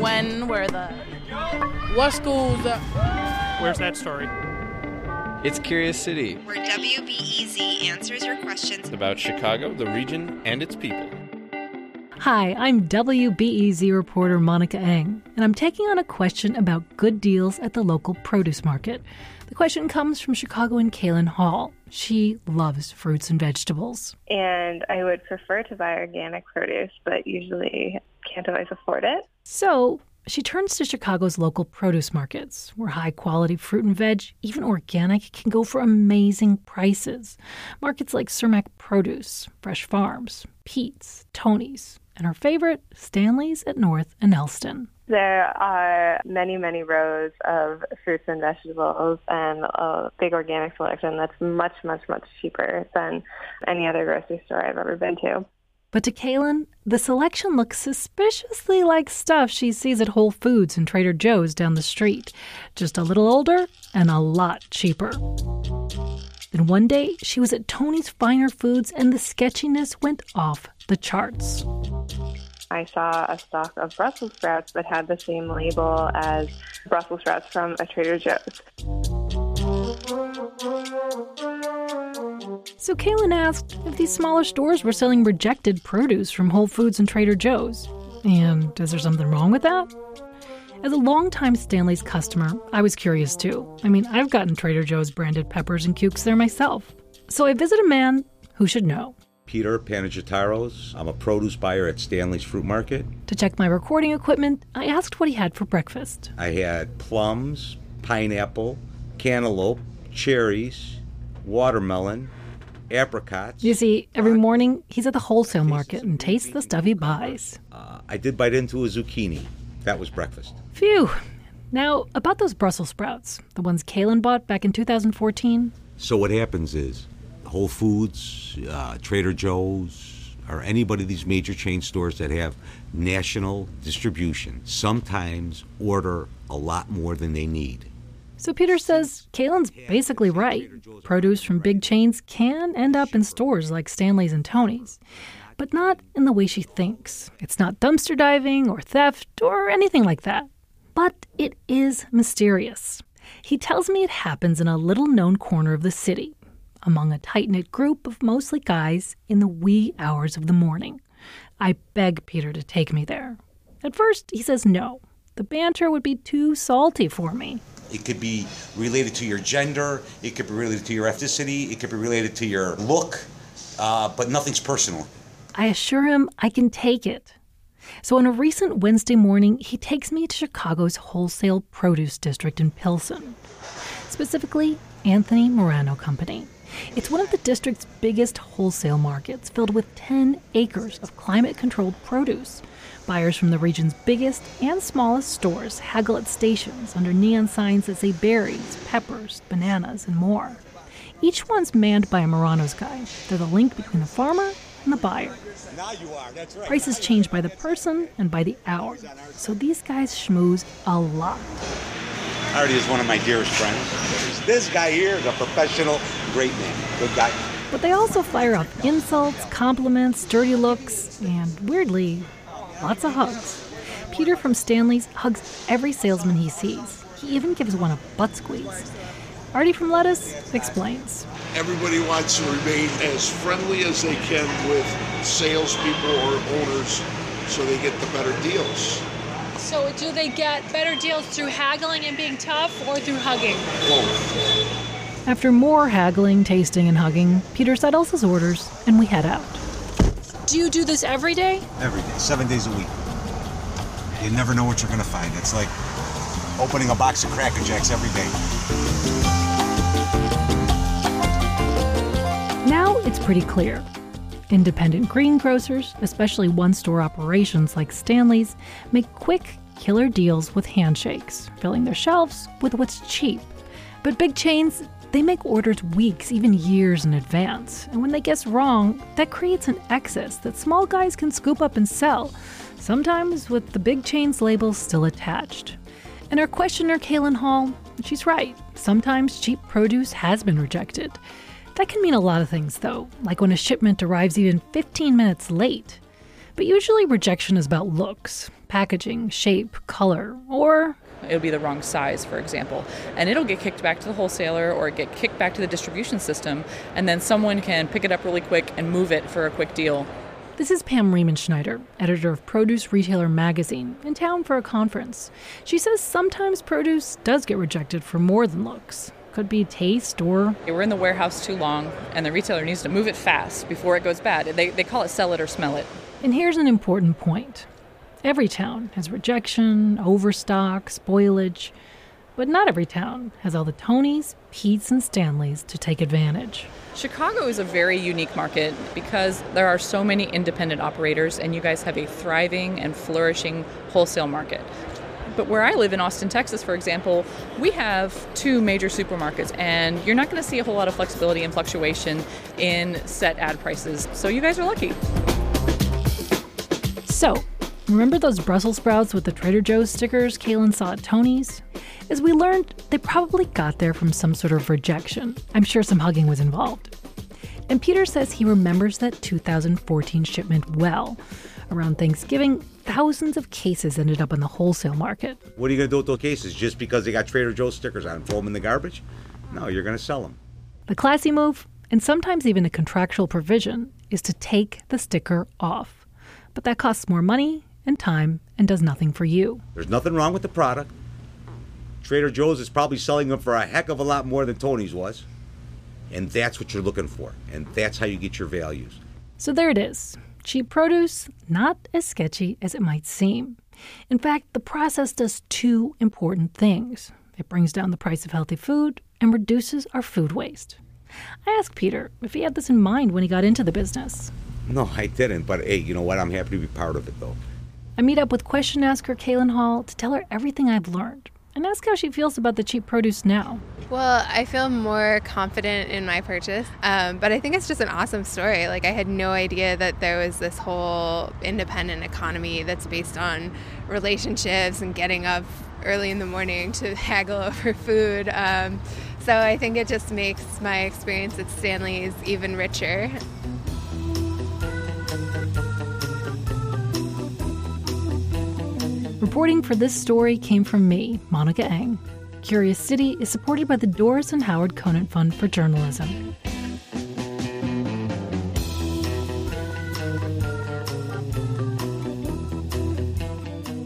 When were the What schools? Uh, Where's that story? It's Curious City. where WBEZ answers your questions about Chicago, the region, and its people. Hi, I'm WBEZ reporter Monica Eng, and I'm taking on a question about good deals at the local produce market. The question comes from Chicagoan Kaylin Hall. She loves fruits and vegetables. and I would prefer to buy organic produce, but usually can't always afford it. So she turns to Chicago's local produce markets, where high quality fruit and veg, even organic, can go for amazing prices. Markets like Cermak Produce, Fresh Farms, Pete's, Tony's, and her favorite, Stanley's at North and Elston. There are many, many rows of fruits and vegetables and a big organic selection that's much, much, much cheaper than any other grocery store I've ever been to. But to Kaylin, the selection looks suspiciously like stuff she sees at Whole Foods and Trader Joe's down the street, just a little older and a lot cheaper. Then one day, she was at Tony's Finer Foods and the sketchiness went off the charts. I saw a stock of Brussels sprouts that had the same label as Brussels sprouts from a Trader Joe's. So Kaylin asked if these smaller stores were selling rejected produce from Whole Foods and Trader Joe's. And is there something wrong with that? As a longtime Stanley's customer, I was curious too. I mean, I've gotten Trader Joe's branded peppers and cukes there myself. So I visit a man who should know. Peter Panagiotaros. I'm a produce buyer at Stanley's Fruit Market. To check my recording equipment, I asked what he had for breakfast. I had plums, pineapple, cantaloupe, cherries, watermelon, apricots. You see, every morning he's at the wholesale market and tastes the stuff he buys. Uh, I did bite into a zucchini. That was breakfast. Phew. Now, about those Brussels sprouts, the ones Kaylin bought back in 2014. So what happens is Whole Foods, uh, Trader Joe's, or anybody of these major chain stores that have national distribution sometimes order a lot more than they need. So Peter says Kaylin's basically right. Produce from big chains can end up in stores like Stanley's and Tony's, but not in the way she thinks. It's not dumpster diving or theft or anything like that. But it is mysterious. He tells me it happens in a little known corner of the city, among a tight knit group of mostly guys in the wee hours of the morning. I beg Peter to take me there. At first, he says no. The banter would be too salty for me. It could be related to your gender, it could be related to your ethnicity, it could be related to your look, uh, but nothing's personal. I assure him I can take it. So on a recent Wednesday morning, he takes me to Chicago's wholesale produce district in Pilsen, specifically Anthony Marano Company. It's one of the district's biggest wholesale markets, filled with 10 acres of climate controlled produce. Buyers from the region's biggest and smallest stores haggle at stations under neon signs that say berries, peppers, bananas, and more. Each one's manned by a Marano's guy. They're the link between the farmer and the buyer. Now you are, that's right. Prices change by the person and by the hour. So these guys schmooze a lot. Artie is one of my dearest friends. This guy here is a professional, great man, good guy. But they also fire up insults, compliments, dirty looks, and weirdly, lots of hugs. Peter from Stanley's hugs every salesman he sees. He even gives one a butt squeeze. Artie from Lettuce explains. Everybody wants to remain as friendly as they can with salespeople or owners so they get the better deals. So, do they get better deals through haggling and being tough or through hugging? Both. After more haggling, tasting, and hugging, Peter settles his orders and we head out. Do you do this every day? Every day, seven days a week. You never know what you're going to find. It's like opening a box of Cracker Jacks every day. Now it's pretty clear. Independent greengrocers, especially one store operations like Stanley's, make quick, killer deals with handshakes, filling their shelves with what's cheap. But big chains, they make orders weeks, even years in advance. And when they guess wrong, that creates an excess that small guys can scoop up and sell, sometimes with the big chain's label still attached. And our questioner, Kaylin Hall, she's right. Sometimes cheap produce has been rejected. That can mean a lot of things, though, like when a shipment arrives even 15 minutes late. But usually rejection is about looks, packaging, shape, color, or it'll be the wrong size, for example, and it'll get kicked back to the wholesaler or get kicked back to the distribution system, and then someone can pick it up really quick and move it for a quick deal. This is Pam Riemenschneider, editor of Produce Retailer magazine, in town for a conference. She says sometimes produce does get rejected for more than looks. Could be taste or. We're in the warehouse too long, and the retailer needs to move it fast before it goes bad. They, they call it sell it or smell it. And here's an important point every town has rejection, overstock, spoilage, but not every town has all the Tonys, Pete's, and Stanleys to take advantage. Chicago is a very unique market because there are so many independent operators, and you guys have a thriving and flourishing wholesale market. But where I live in Austin, Texas, for example, we have two major supermarkets, and you're not going to see a whole lot of flexibility and fluctuation in set ad prices. So you guys are lucky. So, remember those Brussels sprouts with the Trader Joe's stickers Kaylin saw at Tony's? As we learned, they probably got there from some sort of rejection. I'm sure some hugging was involved. And Peter says he remembers that 2014 shipment well. Around Thanksgiving, thousands of cases ended up in the wholesale market. What are you going to do with those cases? Just because they got Trader Joe's stickers on them, throw them in the garbage? No, you're going to sell them. The classy move, and sometimes even a contractual provision, is to take the sticker off. But that costs more money and time and does nothing for you. There's nothing wrong with the product. Trader Joe's is probably selling them for a heck of a lot more than Tony's was. And that's what you're looking for. And that's how you get your values. So there it is. Cheap produce, not as sketchy as it might seem. In fact, the process does two important things it brings down the price of healthy food and reduces our food waste. I asked Peter if he had this in mind when he got into the business. No, I didn't, but hey, you know what? I'm happy to be part of it, though. I meet up with question asker Kaylin Hall to tell her everything I've learned and ask how she feels about the cheap produce now. Well, I feel more confident in my purchase, um, but I think it's just an awesome story. Like, I had no idea that there was this whole independent economy that's based on relationships and getting up early in the morning to haggle over food. Um, so I think it just makes my experience at Stanley's even richer. Reporting for this story came from me, Monica Eng. Curious City is supported by the Doris and Howard Conant Fund for Journalism.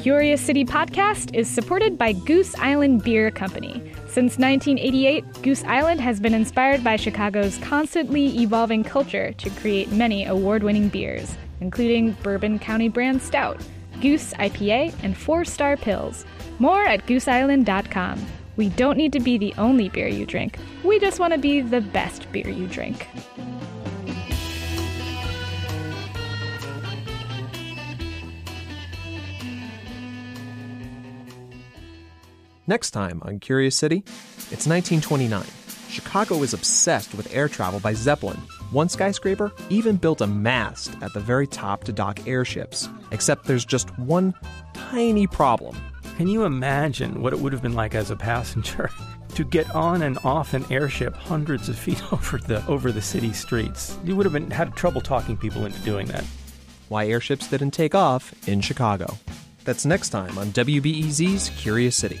Curious City podcast is supported by Goose Island Beer Company. Since 1988, Goose Island has been inspired by Chicago's constantly evolving culture to create many award winning beers, including Bourbon County Brand Stout, Goose IPA, and four star Pils. More at gooseisland.com. We don't need to be the only beer you drink, we just want to be the best beer you drink. Next time on Curious City, it's 1929. Chicago is obsessed with air travel by Zeppelin. One skyscraper even built a mast at the very top to dock airships. Except there's just one tiny problem. Can you imagine what it would have been like as a passenger to get on and off an airship hundreds of feet over the over the city streets? You would have been had trouble talking people into doing that. Why airships didn't take off in Chicago. That's next time on WBEZ's Curious City.